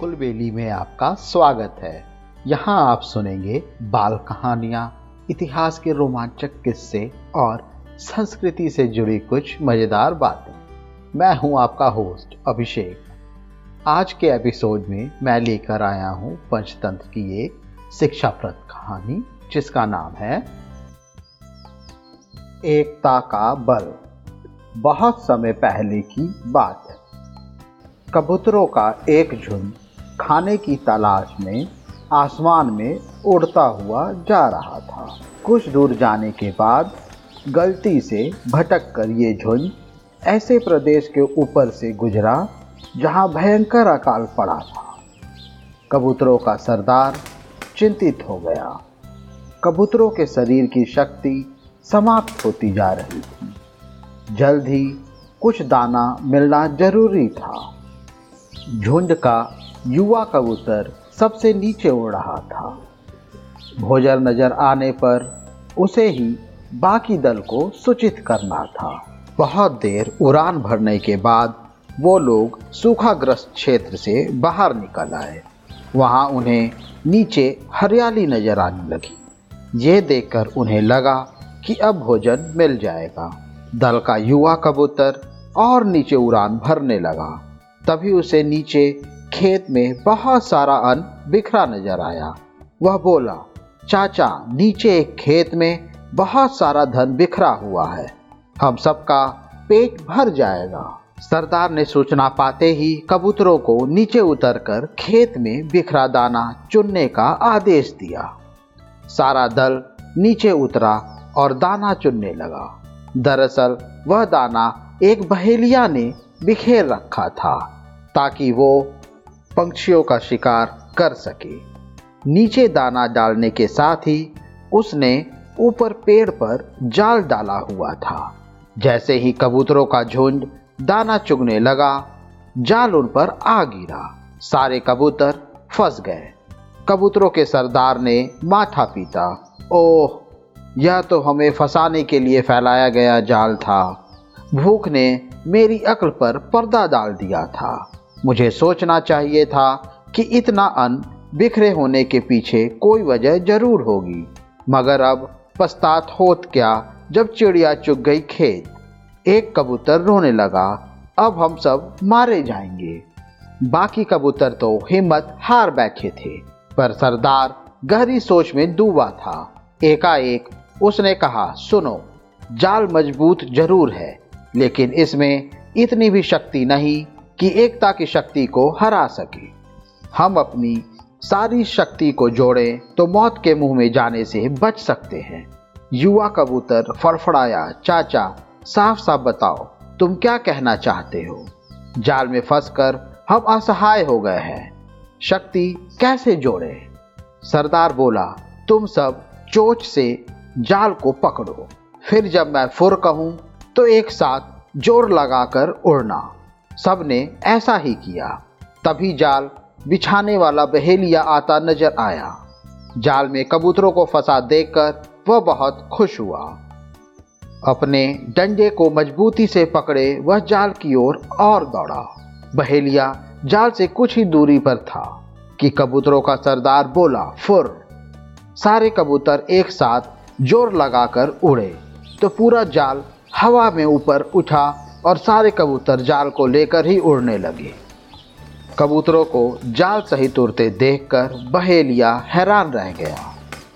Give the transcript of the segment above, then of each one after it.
कुलबेली में आपका स्वागत है। यहाँ आप सुनेंगे बाल कहानियाँ, इतिहास के रोमांचक किस्से और संस्कृति से जुड़ी कुछ मज़ेदार बातें। मैं हूँ आपका होस्ट अभिषेक। आज के एपिसोड में मैं लेकर आया हूँ पंचतंत्र की एक शिक्षाप्रद कहानी, जिसका नाम है एकता का बल। बहुत समय पहले की बात है। कबूतरों का एक झुंड खाने की तलाश में, आसमान में उड़ता हुआ जा रहा था। कुछ दूर जाने के बाद, गलती से भटक कर ये झुंड ऐसे प्रदेश के ऊपर से गुजरा, जहाँ भयंकर अकाल पड़ा था। कबूतरों का सरदार चिंतित हो गया। कबूतरों के शरीर की शक्ति समाप्त होती जा रही थी। जल्द ही कुछ दाना मिलना ज़रूरी था। झुंड का युवा कबूतर सबसे नीचे उड़ रहा था। भोजन नज़र आने पर उसे ही बाकी दल को सूचित करना था। बहुत देर उड़ान भरने के बाद वो लोग सूखाग्रस्त क्षेत्र से बाहर निकल आए। वहाँ उन्हें नीचे हरियाली नज़र आने लगी। ये देखकर उन्हें लगा कि अब भोजन मिल जाएगा। दल का युवा कबूतर और नीचे उड़ान भरने लगा। तभी उसे नीचे खेत में बहुत सारा अन्न बिखरा नज़र आया। वह बोला, चाचा, नीचे एक खेत में बहुत सारा धन बिखरा हुआ है। हम सबका पेट भर जाएगा। सरदार ने सूचना पाते ही कबूतरों को नीचे उतरकर खेत में बिखरा दाना चुनने का आदेश दिया। सारा दल नीचे उतरा और दाना चुनने लगा। दरअसल, वह दाना एक बहेलिया ने बिखेर रखा था ताकि वो पंक्षियों का शिकार कर सके। नीचे दाना डालने के साथ ही उसने ऊपर पेड़ पर जाल डाला हुआ था। जैसे ही कबूतरों का झुंड दाना चुगने लगा, जाल उन पर आ गिरा। सारे कबूतर फंस गए। कबूतरों के सरदार ने माथा पीता ओह, यह तो हमें फंसाने के लिए फैलाया गया जाल था। भूख ने मेरी अक्ल पर पर्दा डाल दिया था। मुझे सोचना चाहिए था कि इतना अन्न बिखरे होने के पीछे कोई वजह ज़रूर होगी। मगर अब पछतात होत क्या जब चिड़िया चुग गई खेत। एक कबूतर रोने लगा, अब हम सब मारे जाएँगे। बाकी कबूतर तो हिम्मत हार बैठे थे, पर सरदार गहरी सोच में डूबा था। एकाएक उसने कहा, सुनो, जाल मज़बूत ज़रूर है, लेकिन इसमें इतनी भी शक्ति नहीं कि एकता की शक्ति को हरा सके। हम अपनी सारी शक्ति को जोड़ें तो मौत के मुँह में जाने से बच सकते हैं। युवा कबूतर, फड़फड़ाया, चाचा साफ़ साफ़ बताओ, तुम क्या कहना चाहते हो? जाल में फंसकर हम असहाय हो गए हैं। शक्ति कैसे जोड़े? सरदार बोला, तुम सब चोच से जाल को पकड़ो। फिर जब मैं फुर कहूँ तो एक साथ ज़ोर लगाकर उड़ना। सबने ऐसा ही किया। तभी जाल बिछाने वाला बहेलिया आता नज़र आया। जाल में कबूतरों को फंसा देखकर वह बहुत खुश हुआ। अपने डंडे को मजबूती से पकड़े वह जाल की ओर और दौड़ा। बहेलिया जाल से कुछ ही दूरी पर था कि कबूतरों का सरदार बोला, फुर। सारे कबूतर एक साथ ज़ोर लगाकर उड़े। तो पूरा जाल हवा में ऊपर उठा और सारे कबूतर जाल को लेकर ही उड़ने लगे। कबूतरों को जाल सहित उड़ते देखकर बहेलिया हैरान रह गया।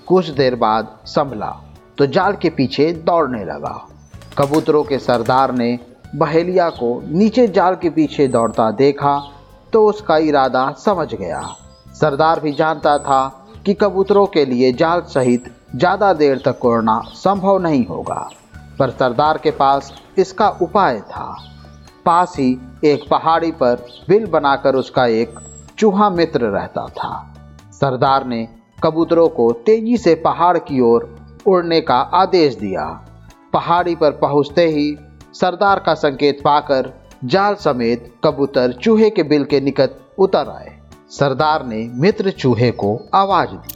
कुछ देर बाद संभला तो जाल के पीछे दौड़ने लगा। कबूतरों के सरदार ने बहेलिया को नीचे जाल के पीछे दौड़ता देखा तो उसका इरादा समझ गया। सरदार भी जानता था कि कबूतरों के लिए जाल सहित ज़्यादा देर तक उड़ना संभव नहीं होगा। पर सरदार के पास इसका उपाय था। पास ही एक पहाड़ी पर बिल बनाकर उसका एक चूहा मित्र रहता था। सरदार ने कबूतरों को तेज़ी से पहाड़ की ओर उड़ने का आदेश दिया। पहाड़ी पर पहुँचते ही सरदार का संकेत पाकर जाल समेत कबूतर चूहे के बिल के निकट उतर आए। सरदार ने मित्र चूहे को आवाज़ दी।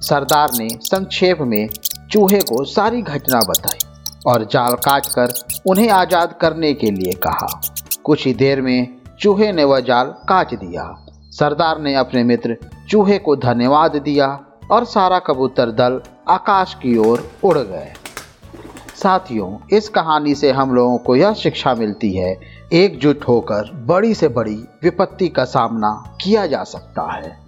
सरदार ने संक्षेप में चूहे को सारी घटना बताई। और जाल काटकर उन्हें आज़ाद करने के लिए कहा। कुछ ही देर में चूहे ने वह जाल काट दिया। सरदार ने अपने मित्र चूहे को धन्यवाद दिया और सारा कबूतर दल आकाश की ओर उड़ गए। साथियों, इस कहानी से हम लोगों को यह शिक्षा मिलती है, एकजुट होकर बड़ी से बड़ी विपत्ति का सामना किया जा सकता है।